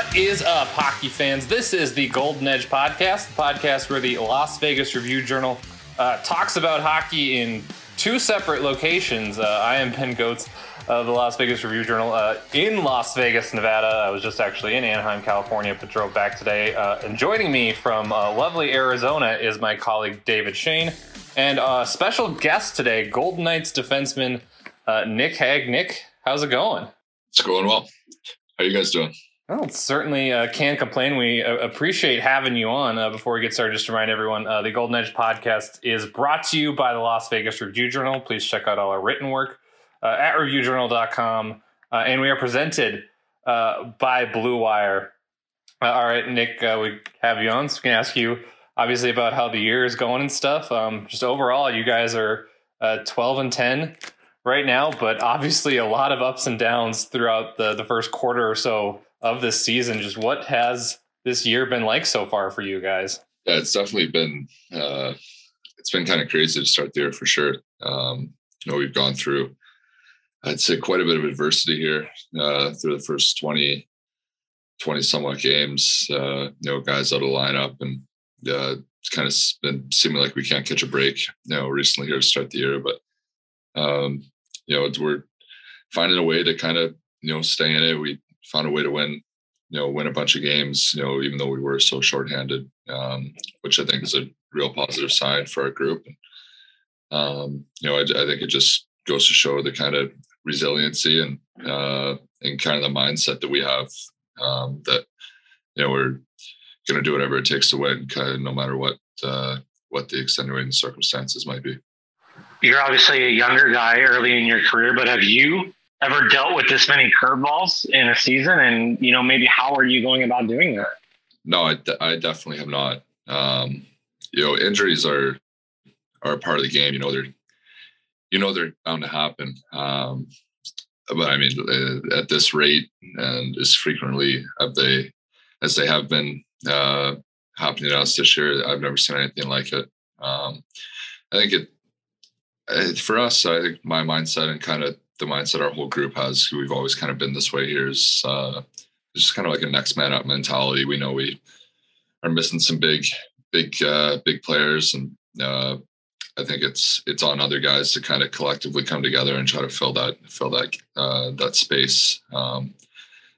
What is up, hockey fans? This is the Golden Edge podcast, the podcast where the Las Vegas Review Journal uh, talks about hockey in two separate locations. Uh, I am Ben Gotz of the Las Vegas Review Journal uh, in Las Vegas, Nevada. I was just actually in Anaheim, California, but drove back today. Uh, and joining me from uh, lovely Arizona is my colleague David Schoen, and a special guest today, Golden Knights defenseman uh, Nick Hague. Nick, how's it going? It's going well. How are you guys doing? Well, certainly uh, can't complain. We uh, appreciate having you on. Uh, before we get started, just to remind everyone, uh, the Golden Edge podcast is brought to you by the Las Vegas Review Journal. Please check out all our written work uh, at reviewjournal.com. Uh, and we are presented by Blue Wire. all right, Nick, we have you on. So we can ask you, obviously, about how the year is going and stuff. Um, just overall, you guys are 12 and 10 right now, but obviously a lot of ups and downs throughout the, the first quarter or so of this season. Just what has this year been like so far for you guys? Yeah, it's definitely been uh, it's been kind of crazy to start there for sure. Um, you know, we've gone through I'd say quite a bit of adversity here uh, through the first 20, 20 somewhat games. Uh, you know, guys out of lineup and uh, it's kind of been seeming like we can't catch a break. You know, recently here to start the year, but um, you know, we're finding a way to kind of you know stay in it. We found a way to win, you know, win a bunch of games, you know, even though we were so shorthanded, um, which I think is a real positive sign for our group. Um, you know, I, I, think it just goes to show the kind of resiliency and uh, and kind of the mindset that we have um, that you know we're going to do whatever it takes to win, kind of no matter what uh, what the extenuating circumstances might be. You're obviously a younger guy early in your career, but have you ever dealt with this many curveballs in a season? And, you know, maybe how are you going about doing that? No, I, I definitely have not. Um, you know, injuries are, are part of the game. You know, they're, you know, they're bound to happen. Um, but I mean, uh, at this rate and as frequently as they, as they have been uh, happening to us this year, I've never seen anything like it. Um, I think it, for us, I think my mindset and kind of the mindset our whole group has, who we've always kind of been this way here, is uh, just kind of like a next man up mentality. We know we are missing some big, big, uh, big players, and uh, I think it's it's on other guys to kind of collectively come together and try to fill that fill that uh, that space. Um,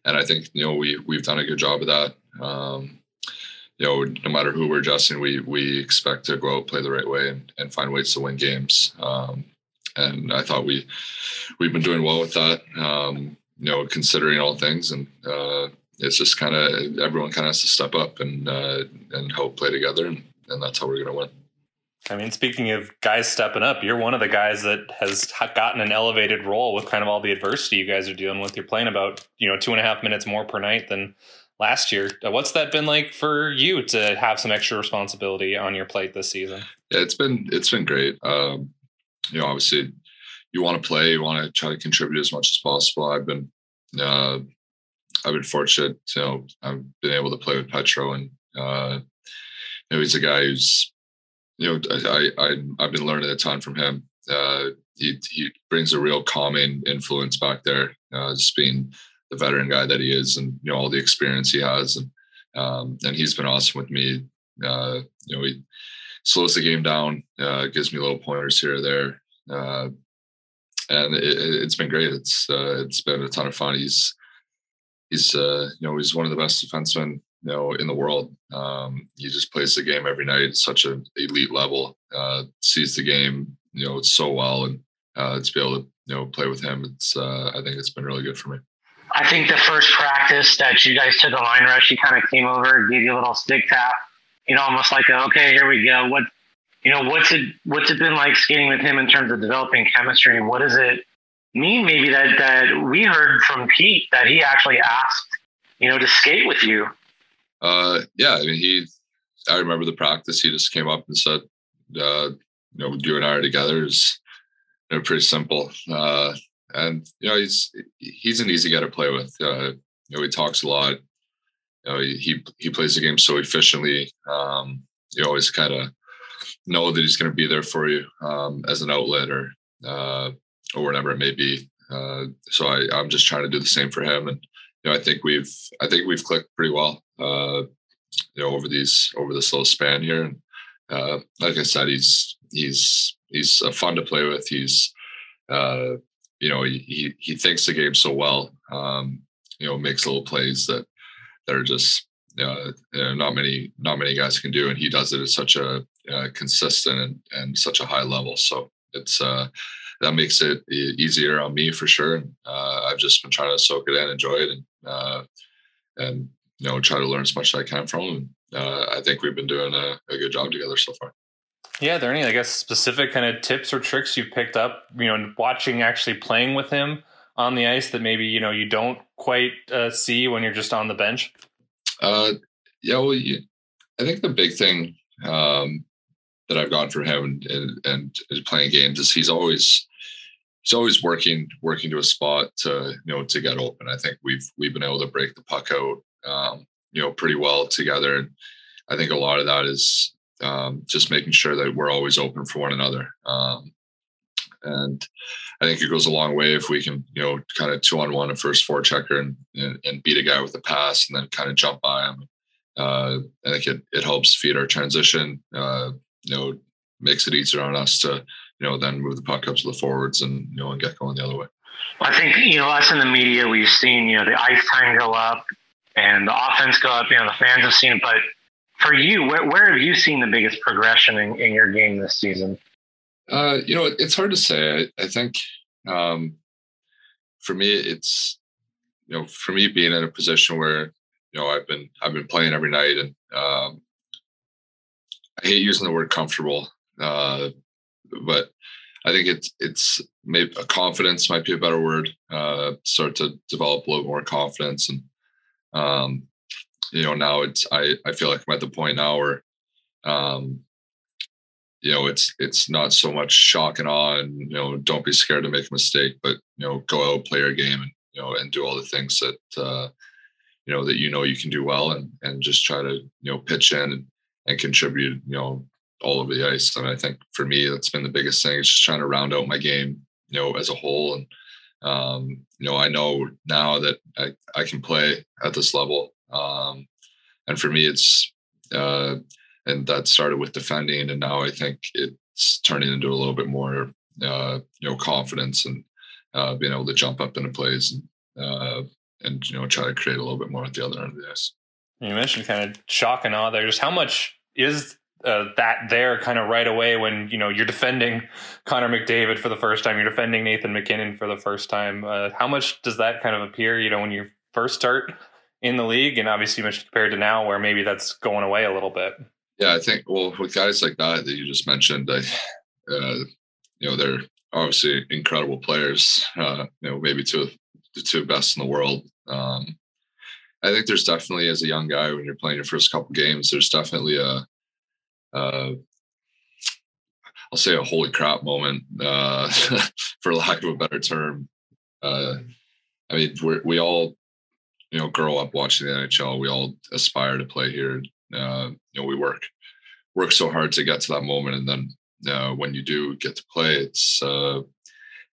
and I think you know we we've done a good job of that. Um, you know, no matter who we're adjusting, we we expect to go out, play the right way, and, and find ways to win games. Um, and I thought we we've been doing well with that. Um, you know, considering all things, and uh, it's just kind of everyone kind of has to step up and uh, and help play together, and, and that's how we're going to win. I mean, speaking of guys stepping up, you're one of the guys that has gotten an elevated role with kind of all the adversity you guys are dealing with. You're playing about you know two and a half minutes more per night than last year. Uh, what's that been like for you to have some extra responsibility on your plate this season? Yeah, it's been it's been great. Um, you know, obviously you want to play, you want to try to contribute as much as possible. I've been, uh, I've been fortunate, you know, I've been able to play with Petro and, uh, you know, he's a guy who's, you know, I, I, I've been learning a ton from him. Uh, he, he brings a real calming influence back there, uh, just being the veteran guy that he is and, you know, all the experience he has. And, um, and he's been awesome with me. Uh, you know, he, slows the game down, uh, gives me little pointers here or there. Uh, and it, has been great. It's uh, it's been a ton of fun. He's he's uh, you know he's one of the best defensemen you know in the world. Um, he just plays the game every night at such an elite level. Uh, sees the game you know so well, and uh, to be able to you know play with him, it's uh, I think it's been really good for me. I think the first practice that you guys took a line rush, he kind of came over, gave you a little stick tap you know, almost like, a, okay, here we go. What, you know, what's it, what's it been like skating with him in terms of developing chemistry? What does it mean? Maybe that, that we heard from Pete that he actually asked, you know, to skate with you. Uh, yeah. I mean, he, I remember the practice. He just came up and said, uh, you know, you and I are together is you know, pretty simple. Uh, and you know, he's he's an easy guy to play with. Uh, you know, he talks a lot you know, he he plays the game so efficiently. Um, you always kind of know that he's going to be there for you um, as an outlet or uh, or whatever it may be. Uh, so I, I'm just trying to do the same for him, and you know, I think we've I think we've clicked pretty well. Uh, you know, over these over this little span here, and uh, like I said, he's he's he's fun to play with. He's uh, you know he he thinks the game so well. Um, you know, makes little plays that that are just uh, you know, not many not many guys can do, and he does it at such a uh, consistent and, and such a high level. So it's uh, that makes it easier on me for sure. Uh, I've just been trying to soak it in, enjoy it, and uh, and you know try to learn as much as I can from him. Uh, I think we've been doing a, a good job together so far. Yeah, are there any, I guess, specific kind of tips or tricks you've picked up, you know, watching actually playing with him on the ice that maybe you know you don't quite uh, see when you're just on the bench? Uh, yeah, well, you, I think the big thing um, that I've gotten from him and, and, and playing games is he's always he's always working working to a spot to you know to get open. I think we've we've been able to break the puck out um, you know pretty well together, and I think a lot of that is um, just making sure that we're always open for one another. Um, and I think it goes a long way if we can, you know, kind of two on one a first forechecker and, and, and beat a guy with a pass and then kind of jump by him. Uh, I think it, it helps feed our transition, uh, you know, makes it easier on us to, you know, then move the puck up to the forwards and, you know, and get going the other way. I think, you know, us in the media, we've seen, you know, the ice time go up and the offense go up, you know, the fans have seen it. But for you, where, where have you seen the biggest progression in, in your game this season? Uh, you know, it's hard to say. I, I think um, for me, it's you know, for me being in a position where you know I've been I've been playing every night, and um, I hate using the word comfortable, uh, but I think it's it's maybe a confidence might be a better word. Uh, start to develop a little more confidence, and um, you know now it's I I feel like I'm at the point now where um, you know it's it's not so much shock and awe and you know don't be scared to make a mistake but you know go out play your game and you know and do all the things that uh you know that you know you can do well and and just try to you know pitch in and, and contribute you know all over the ice. And i think for me that's been the biggest thing is just trying to round out my game you know as a whole. And um you know i know now that i, I can play at this level um and for me it's uh and that started with defending, and now I think it's turning into a little bit more, uh, you know, confidence and uh, being able to jump up into plays and uh, and you know try to create a little bit more at the other end of this. You mentioned kind of shock and awe there. Just how much is uh, that there kind of right away when you know you're defending Connor McDavid for the first time, you're defending Nathan MacKinnon for the first time. Uh, how much does that kind of appear? You know, when you first start in the league, and obviously much compared to now, where maybe that's going away a little bit. Yeah, I think well with guys like that that you just mentioned, I, uh, you know, they're obviously incredible players. Uh, you know, maybe two of the two best in the world. Um, I think there's definitely as a young guy when you're playing your first couple games, there's definitely a, uh, I'll say a holy crap moment, uh, for lack of a better term. Uh, I mean, we all, you know, grow up watching the NHL. We all aspire to play here uh, you know we work work so hard to get to that moment and then uh, when you do get to play it's uh,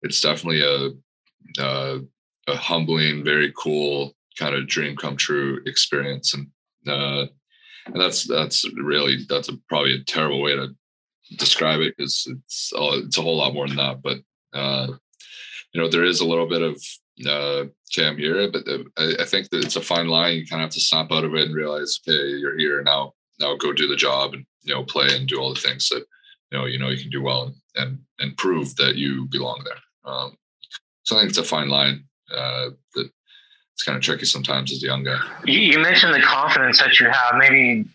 it's definitely a, a, a humbling very cool kind of dream come true experience and uh, and that's that's really that's a, probably a terrible way to describe it because it's it's a whole lot more than that but uh, you know there is a little bit of uh, Cam here, but I, I, think that it's a fine line. You kind of have to snap out of it and realize, okay, you're here now. Now go do the job and you know play and do all the things that you know you know you can do well and and, and prove that you belong there. Um, so I think it's a fine line uh, that it's kind of tricky sometimes as a young guy. You mentioned the confidence that you have. Maybe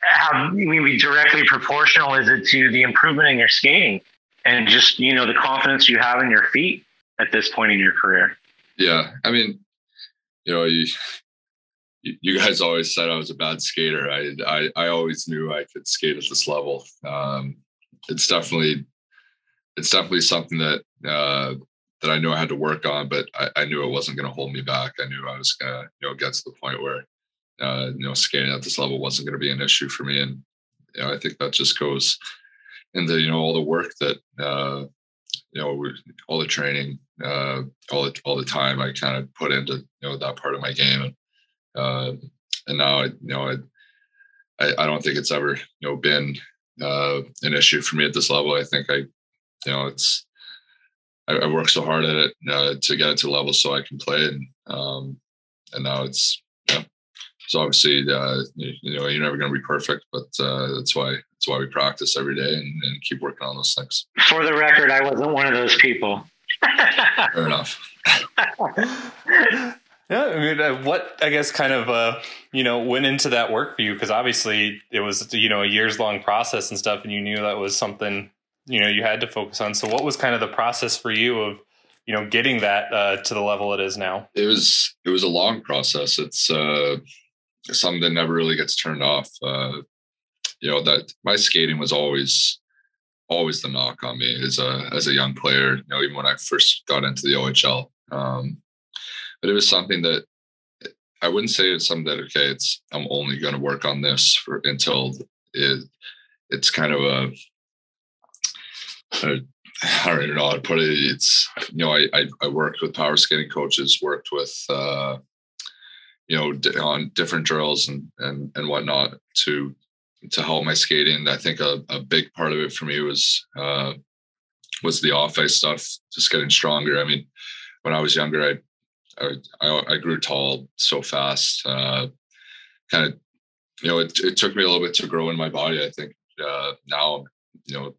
how maybe directly proportional is it to the improvement in your skating and just you know the confidence you have in your feet at this point in your career? Yeah, I mean, you know, you you guys always said I was a bad skater. I I, I always knew I could skate at this level. Um, it's definitely it's definitely something that uh, that I knew I had to work on, but I, I knew it wasn't going to hold me back. I knew I was to you know get to the point where uh, you know skating at this level wasn't going to be an issue for me, and you know I think that just goes into you know all the work that uh, you know all the training uh, all the all the time. I kind of put into you know that part of my game, and uh, and now I you know I I don't think it's ever you know been uh, an issue for me at this level. I think I you know it's I, I work so hard at it uh, to get it to level so I can play, and um, and now it's yeah. So obviously, uh, you, you, know, you're never going to be perfect, but uh, that's why that's why we practice every day and, and keep working on those things. For the record, I wasn't one of those people. Fair enough. Yeah, I mean, uh, what I guess kind of uh, you know went into that work for you because obviously it was you know a years long process and stuff, and you knew that was something you know you had to focus on. So, what was kind of the process for you of you know getting that uh, to the level it is now? It was it was a long process. It's uh, something that never really gets turned off. Uh, you know that my skating was always always the knock on me as a as a young player. You know, even when I first got into the OHL. Um, but it was something that I wouldn't say it's something that okay, it's I'm only going to work on this for until it it's kind of a, a I don't know how to put it. It's you know I I, I worked with power skating coaches, worked with uh, you know on different drills and and and whatnot to to help my skating. I think a, a big part of it for me was uh, was the off ice stuff, just getting stronger. I mean, when I was younger, I I, I, grew tall so fast. Uh, kind of, you know, it, it took me a little bit to grow in my body. I think uh, now, you know,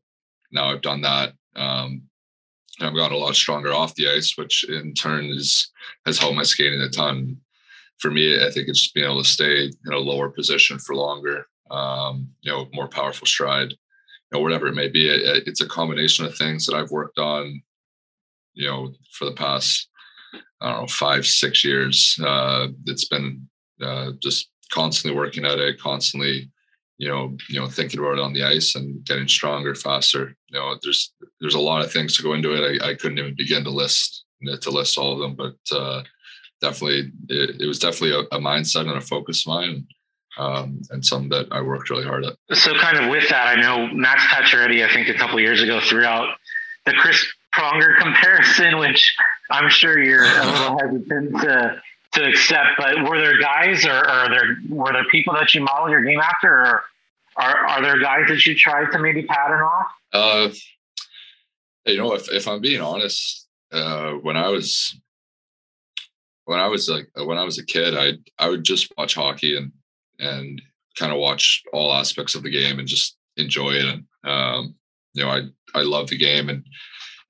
now I've done that. Um, I've gotten a lot stronger off the ice, which in turn is has helped my skating a ton. For me, I think it's just being able to stay in a lower position for longer. Um, you know, more powerful stride, you know, whatever it may be. It, it's a combination of things that I've worked on, you know, for the past I don't know, five, six years. Uh, it's been uh, just constantly working at it, constantly, you know, you know, thinking about it on the ice and getting stronger, faster. You know, there's there's a lot of things to go into it. I, I couldn't even begin to list to list all of them, but uh, definitely, it, it, was definitely a, a, mindset and a focus of mine. Um, and some that I worked really hard at. So, kind of with that, I know Max Pacioretty, I think a couple years ago, threw out the Chris Pronger comparison, which I'm sure you're a little hesitant to to accept. But were there guys, or, or are there were there people that you modeled your game after, or are are there guys that you tried to maybe pattern off? Uh, you know, if if I'm being honest, uh, when I was when I was like when I was a kid, I I would just watch hockey and and kind of watch all aspects of the game and just enjoy it. And um, you know, I I love the game and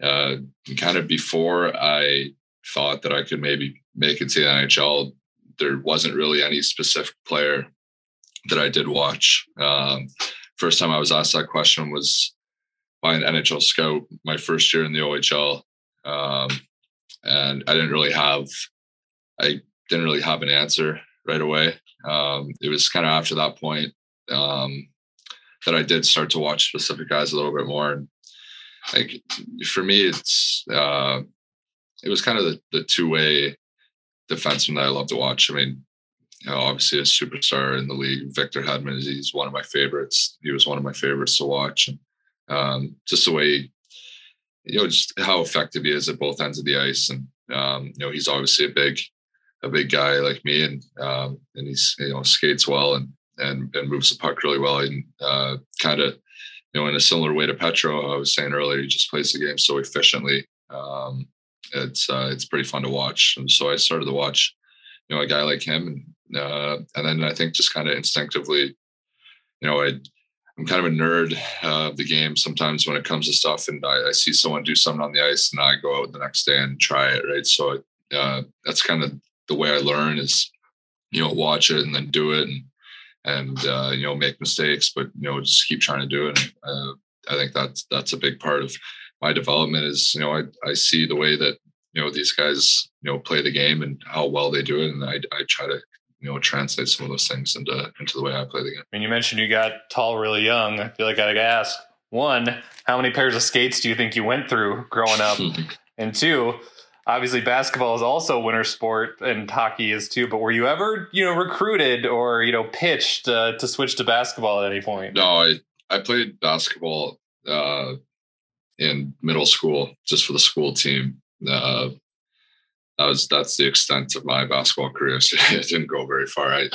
uh, kind of before I thought that I could maybe make it to the NHL, there wasn't really any specific player that I did watch. Um, first time I was asked that question was by an NHL scout my first year in the OHL. Um, and I didn't really have, I didn't really have an answer right away. Um, it was kind of after that point um, that I did start to watch specific guys a little bit more. And like for me, it's uh, it was kind of the, the two way defenseman that I love to watch. I mean, you know, obviously a superstar in the league, Victor Hedman, he's one of my favorites. He was one of my favorites to watch, and um, just the way, you know, just how effective he is at both ends of the ice, and um, you know, he's obviously a big, a big guy like me, and um, and he's you know skates well and and and moves the puck really well, and uh, kind of you know, in a similar way to Petro, I was saying earlier, he just plays the game so efficiently. Um, it's uh, it's pretty fun to watch, and so I started to watch, you know, a guy like him, and uh, and then I think just kind of instinctively, you know, I I'm kind of a nerd of the game sometimes when it comes to stuff, and I, I, see someone do something on the ice, and I go out the next day and try it, right? So uh, that's kind of the way I learn is, you know, watch it and then do it, and and uh, you know make mistakes, but you know just keep trying to do it. And, uh, I think that's that's a big part of my development. Is you know I I see the way that you know these guys you know play the game and how well they do it, and I I try to you know translate some of those things into into the way I play the game. And you mentioned you got tall really young. I feel like I gotta ask one, how many pairs of skates do you think you went through growing up? and two, obviously basketball is also a winter sport and hockey is too but were you ever you know recruited or you know pitched uh, to switch to basketball at any point no i i played basketball uh, in middle school just for the school team uh, that was that's the extent of my basketball career. So it didn't go very far. I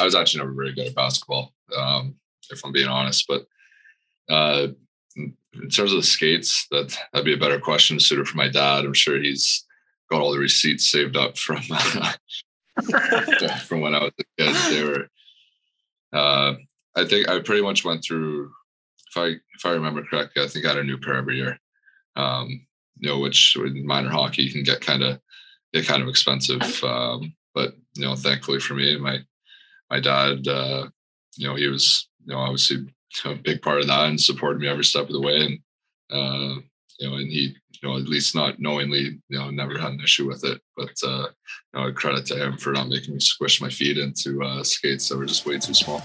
I was actually never very good at basketball, um, if I'm being honest. But uh, in terms of the skates, that that'd be a better question suited for my dad. I'm sure he's got all the receipts saved up from from when I was a kid. They were. Uh, I think I pretty much went through. If I if I remember correctly, I think I had a new pair every year. Um, you know, which in minor hockey can get kind of get kind of expensive. Um, but you know, thankfully for me, my my dad, uh, you know, he was you know obviously a big part of that and supported me every step of the way. And uh, you know, and he you know at least not knowingly you know never had an issue with it. But uh, you know, credit to him for not making me squish my feet into uh, skates that were just way too small.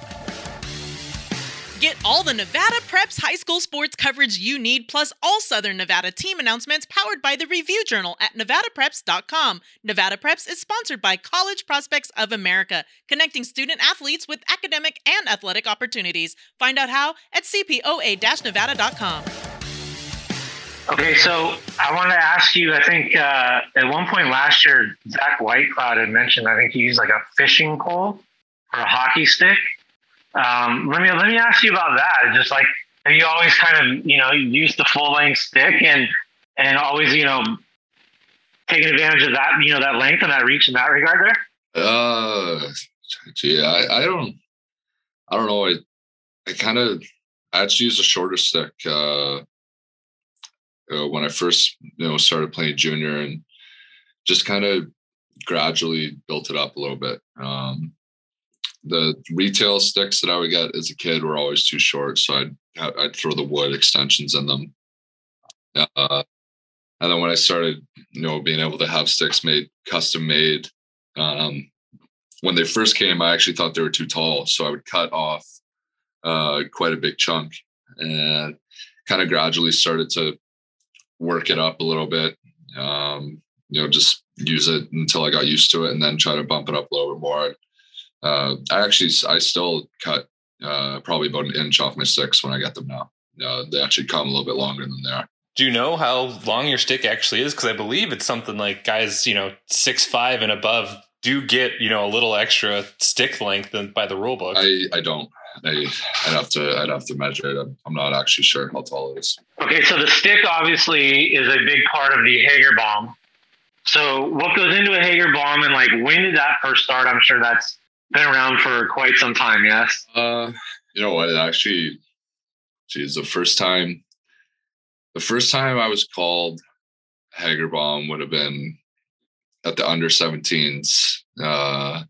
Get all the Nevada Preps high school sports coverage you need, plus all Southern Nevada team announcements powered by the Review Journal at NevadaPreps.com. Nevada Preps is sponsored by College Prospects of America, connecting student athletes with academic and athletic opportunities. Find out how at CPOA-Nevada.com. Okay, so I want to ask you. I think uh, at one point last year, Zach Whitecloud had mentioned. I think he used like a fishing pole or a hockey stick. Um, let me let me ask you about that. Just like have you always kind of you know used the full length stick and and always you know taking advantage of that you know that length and that reach in that regard there? Uh, gee, I, I don't I don't know. I I kind of I actually use a shorter stick. Uh, uh, when I first you know started playing junior and just kind of gradually built it up a little bit. Um, the retail sticks that I would get as a kid were always too short, so I'd I'd throw the wood extensions in them. Uh, and then when I started, you know, being able to have sticks made custom made, um, when they first came, I actually thought they were too tall, so I would cut off uh, quite a big chunk and kind of gradually started to work it up a little bit. Um, you know, just use it until I got used to it, and then try to bump it up a little bit more uh, I actually I still cut uh, probably about an inch off my sticks when I get them now. Uh, they actually come a little bit longer than they are. Do you know how long your stick actually is? Because I believe it's something like guys, you know, six five and above do get you know a little extra stick length by the rule book. I I don't. I, would have to I'd have to measure it. I'm, I'm, not actually sure how tall it is. Okay, so the stick obviously is a big part of the Hager bomb. So what goes into a Hager bomb and like when did that first start? I'm sure that's been around for quite some time, yes? Uh, you know what? It actually, geez, the first time, the first time I was called Hager bomb would have been at the under 17s. Uh,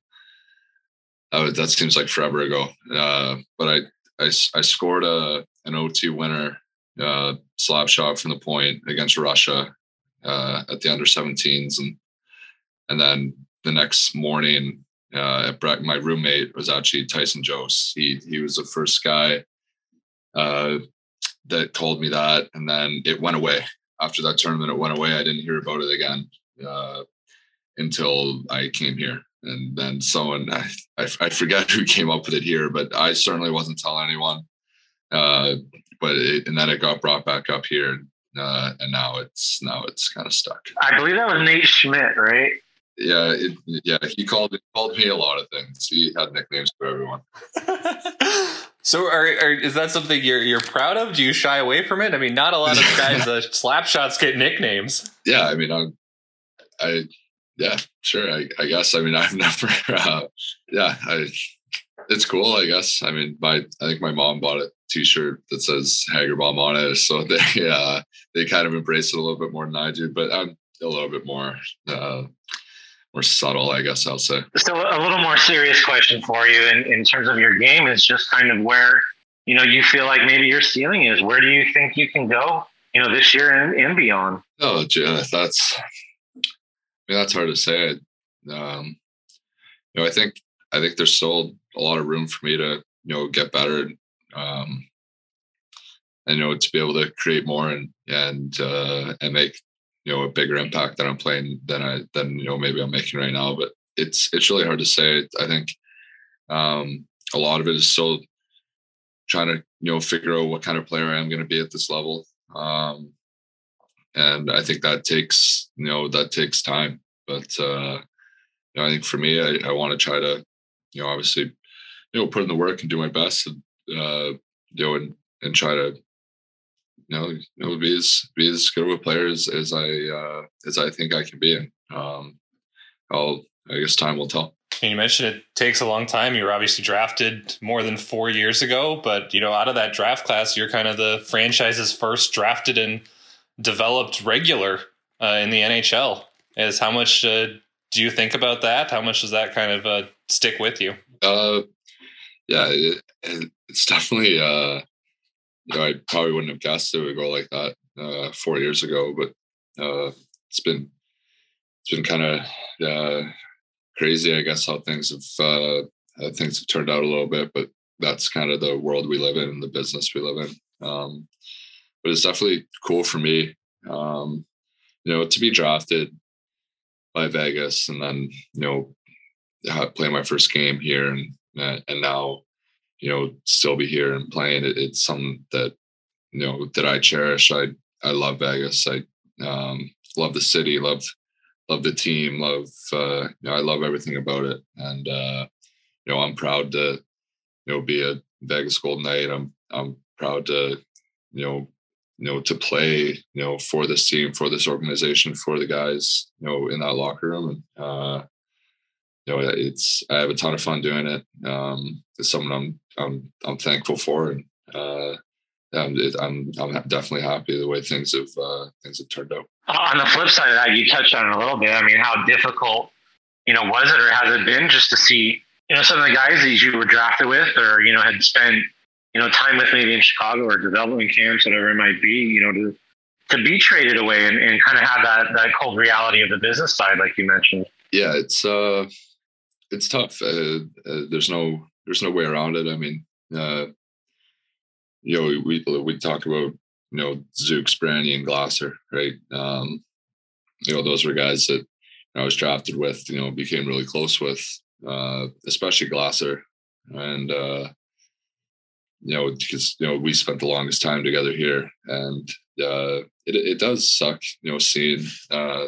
was, that seems like forever ago. Uh, but I, I, I scored a an OT winner uh, slap shot from the point against Russia uh, at the under 17s, and and then the next morning uh, my roommate was actually Tyson Jost. He he was the first guy uh, that told me that, and then it went away. After that tournament, it went away. I didn't hear about it again uh, until I came here. And then someone, I, I, I, forget who came up with it here, but I certainly wasn't telling anyone. Uh, but it, and then it got brought back up here, uh, and now it's now it's kind of stuck. I believe that was Nate Schmidt, right? yeah, it, yeah. He called called me a lot of things. He had nicknames for everyone. so, are, are, is that something you're you're proud of? Do you shy away from it? I mean, not a lot of guys uh, slap shots get nicknames. Yeah, I mean, I'm, I, yeah, sure. I, I guess. I mean, I've never. Uh, yeah, I. It's cool, I guess. I mean, my I think my mom bought a T-shirt that says Hagerbomb on it, so they uh, they kind of embrace it a little bit more than I do. But I'm a little bit more. Uh, more subtle, I guess I'll say. So a little more serious question for you in, in terms of your game is just kind of where, you know, you feel like maybe your ceiling is. Where do you think you can go, you know, this year and, and beyond? Oh, that's, I mean, that's hard to say. Um, you know, I think, I think there's still a lot of room for me to, you know, get better. Um, and, you know, to be able to create more and, and, uh, and make you know a bigger impact that I'm playing than I than you know maybe I'm making right now. But it's it's really hard to say. I think um, a lot of it is still trying to you know figure out what kind of player I am going to be at this level. Um, and I think that takes you know that takes time. But uh, you know, I think for me, I, I want to try to you know obviously you know put in the work and do my best and uh, you know and, and try to you know, you know be as be as good of a player as, as I uh, as I think I can be. And um, I'll I guess time will tell. And you mentioned it takes a long time. You were obviously drafted more than four years ago, but you know, out of that draft class, you're kind of the franchise's first drafted and developed regular uh, in the NHL. Is how much uh, do you think about that? How much does that kind of uh, stick with you? Uh, yeah, it, it's definitely. Uh, you know, I probably wouldn't have guessed it would go like that uh, four years ago, but it's been it's been kind of crazy, I guess, how things have things have turned out a little bit. But that's kind of the world we live in and the business we live in. Um, but it's definitely cool for me, um, you know, to be drafted by Vegas and then you know play my first game here and and now you know still be here and playing. It, it's something that you know that I cherish. I I love Vegas. I um, love the city. Love love the team. Love uh, you know I love everything about it. And uh, you know I'm proud to you know be a Vegas Golden Knight. I'm I'm proud to you know you know to play you know for this team for this organization for the guys you know in that locker room and uh you know it's i have a ton of fun doing it um it's something i'm i'm i'm thankful for and uh I'm, I'm I'm definitely happy the way things have uh, things have turned out. On the flip side of that, you touched on it a little bit. I mean, how difficult, you know, was it or has it been just to see, you know, some of the guys that you were drafted with or you know had spent, you know, time with maybe in Chicago or development camps, whatever it might be, you know, to to be traded away and, and kind of have that that cold reality of the business side, like you mentioned. Yeah, it's uh, it's tough. Uh, uh, there's no there's no way around it. I mean, uh, you know, we we talk about you know Zook, Brandy, and Glasser, right? Um, you know, those were guys that I was drafted with. You know, became really close with, uh, especially Glasser, and uh, you know, because you know we spent the longest time together here, and uh, it it does suck, you know, seeing uh,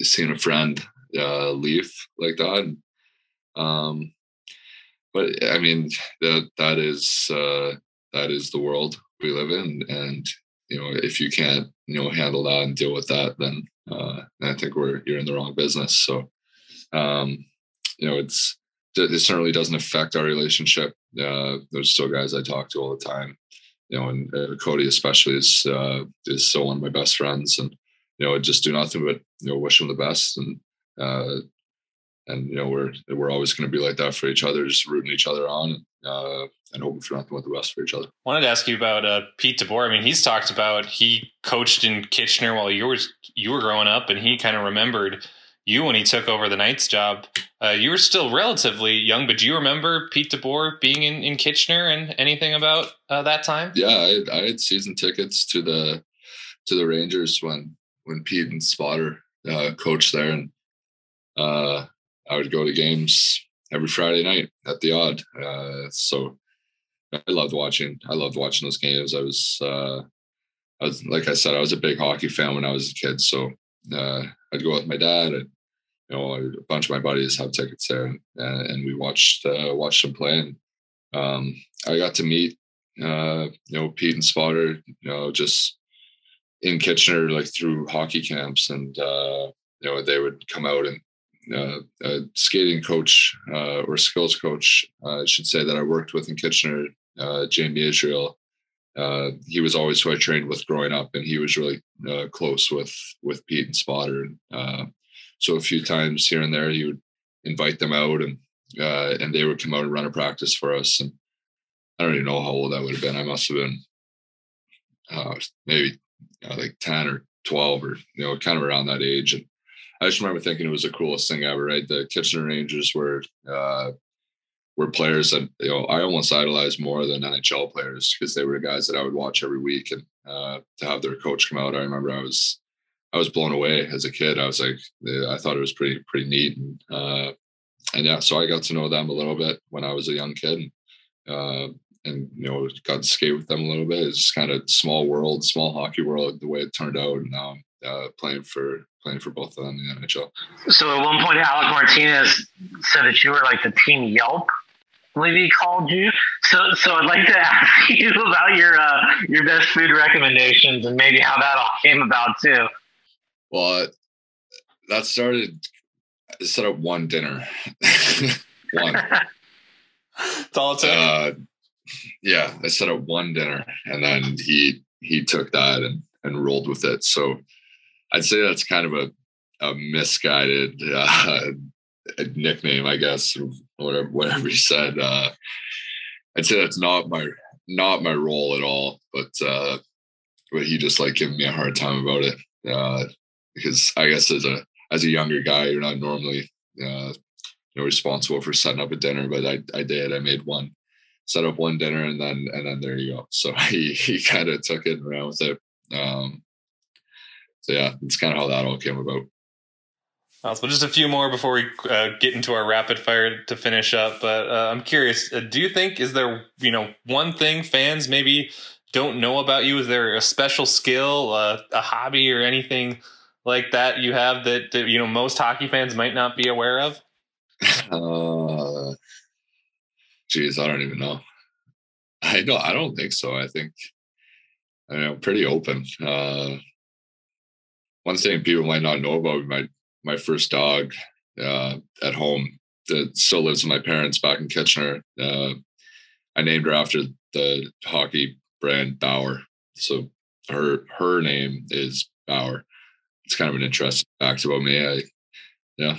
seeing a friend uh, leave like that. Um, but I mean that that is uh, that is the world we live in, and you know if you can't you know handle that and deal with that, then uh, I think we're you're in the wrong business. So um, you know it's it certainly doesn't affect our relationship. Uh, there's still guys I talk to all the time, you know, and uh, Cody especially is uh, is still one of my best friends, and you know, just do nothing but you know wish him the best and uh, and you know we're we're always going to be like that for each other, just rooting each other on uh, and hoping for nothing but the best for each other. Wanted to ask you about uh, Pete DeBoer. I mean, he's talked about he coached in Kitchener while you were you were growing up, and he kind of remembered you when he took over the Knights job. Uh, you were still relatively young, but do you remember Pete DeBoer being in, in Kitchener and anything about uh, that time? Yeah, I, I, had season tickets to the to the Rangers when when Pete and Spotter uh, coached there, and uh, I would go to games every Friday night at the Aud. Uh, so I loved watching. I loved watching those games. I was, uh, I was like I said, I was a big hockey fan when I was a kid. So uh, I'd go with my dad. You know, a bunch of my buddies have tickets there, and, and we watched uh, watched them play. And um, I got to meet, uh, you know, Pete and Spotter, you know, just in Kitchener, like through hockey camps, and uh, you know, they would come out and uh, a skating coach uh, or skills coach, uh, I should say, that I worked with in Kitchener, uh, Jamie Israel. Uh, he was always who I trained with growing up, and he was really uh, close with with Pete and Spotter. So a few times here and there, he would invite them out, and and they would come out and run a practice for us. And I don't even know how old I would have been. I must have been maybe like ten or twelve, or you know, kind of around that age. And I just remember thinking it was the coolest thing ever, right? The Kitchener Rangers were uh, were players that you know I almost idolized more than NHL players because they were guys that I would watch every week, and uh, to have their coach come out, I remember I was I was blown away as a kid. I was like, I thought it was pretty pretty neat, and uh, and yeah, so I got to know them a little bit when I was a young kid, and, uh, and you know got to skate with them a little bit. It's kind of small world, small hockey world, the way it turned out, and now uh, playing for playing for both of them in the NHL. So at one point, Alec Martinez said that you were like the team Yelp. Maybe he called you. So, so I'd like to ask you about your uh, your best food recommendations and maybe how that all came about too. Well, that started. I set up one dinner. one. That's all it took. Uh, yeah, I set up one dinner, and then he he took that and and rolled with it. So I'd say that's kind of a a misguided uh, nickname, I guess, whatever whatever he said. Uh, I'd say that's not my not my role at all, but uh, but he just like giving me a hard time about it uh, because I guess as a as a younger guy, you're not normally uh, you know responsible for setting up a dinner, but I I did. I made one, set up one dinner, and then and then there you go. So he he kind of took it and ran with it. Um, so yeah, it's kind of how that all came about. Awesome. Just a few more before we uh, get into our rapid fire to finish up. But uh, I'm curious, uh, do you think is there you know one thing fans maybe don't know about you? Is there a special skill, uh, a hobby, or anything like that you have that, that you know most hockey fans might not be aware of? Uh, geez, I don't even know. I don't. I don't think so. I think I know pretty open. Uh, one thing people might not know about my my first dog uh, at home that still lives with my parents back in Kitchener. Uh, I named her after the hockey brand Bauer. So her her name is Bauer. It's kind of an interesting fact about me. I, yeah.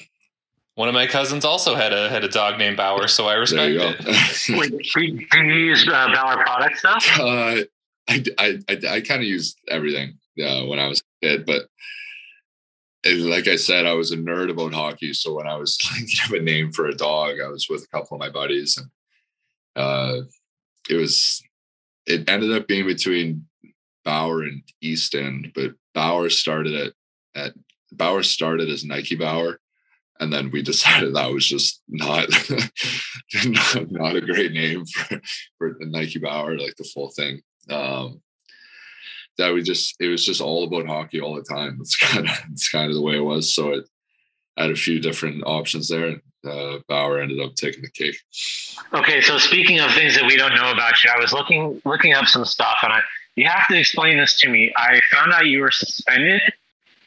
One of my cousins also had a had a dog named Bauer, so I respect it. Wait, do you use uh, Bauer products though? Uh, I, I, I, I kind of used everything uh, when I was a kid, but like I said, I was a nerd about hockey. So when I was thinking of a name for a dog, I was with a couple of my buddies, and uh, it was it ended up being between Bauer and Easton, but Bauer started at at Bauer started as Nike Bauer, and then we decided that was just not not, not, a great name for for Nike Bauer, like the full thing. Um, that we just it was just all about hockey all the time. It's kind of it's kind of the way it was. So it had a few different options there, and uh, Bauer ended up taking the cake. Okay, so speaking of things that we don't know about you, I was looking looking up some stuff, and I you have to explain this to me. I found out you were suspended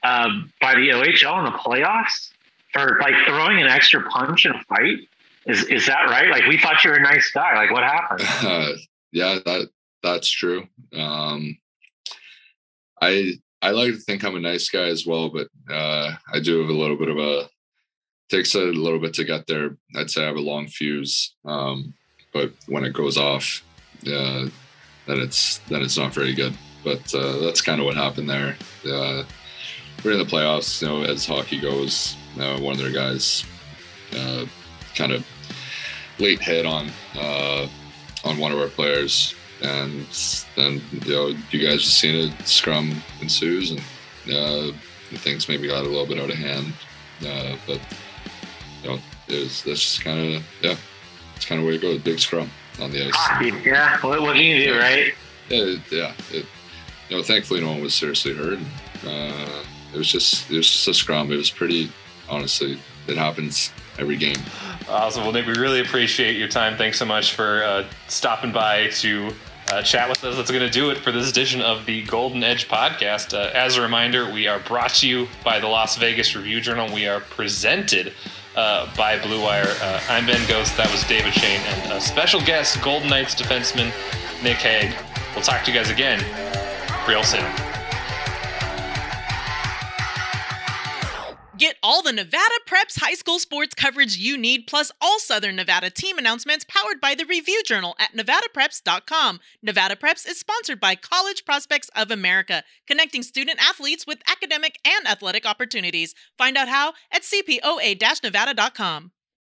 uh, by the OHL in the playoffs for like throwing an extra punch in a fight. Is is that right? Like we thought you were a nice guy. Like what happened? Uh, yeah, that that's true. Um, I I like to think I'm a nice guy as well, but uh, I do have a little bit of a takes a little bit to get there. I'd say I have a long fuse, um, but when it goes off, uh, then it's then it's not very good. But uh, that's kind of what happened there. Uh, we're in the playoffs, you know, as hockey goes. Uh, one of their guys uh, kind of late hit on uh, on one of our players and then you know you guys have seen it. Scrum ensues, and uh, things maybe got a little bit out of hand. Uh, but you know, it was that's just kind of yeah, it's kind of where it goes. Big scrum on the ice. Yeah, what, what can you do, right? Yeah, it, yeah. It, you know, thankfully no one was seriously hurt. Uh, it was just it was just a scrum. It was pretty honestly. It happens every game. Awesome. Well, Nick, we really appreciate your time. Thanks so much for uh, stopping by to uh, chat with us. That's going to do it for this edition of the Golden Edge podcast. Uh, as a reminder, we are brought to you by the Las Vegas Review Journal. We are presented uh, by Blue Wire. Uh, I'm Ben Gotz. That was David Schoen. And a special guest, Golden Knights defenseman Nick Hague. We'll talk to you guys again real soon. Get all the Nevada Preps high school sports coverage you need, plus all Southern Nevada team announcements powered by the Review Journal at nevadapreps.com. Nevada Preps is sponsored by College Prospects of America, connecting student athletes with academic and athletic opportunities. Find out how at cpoa-nevada.com.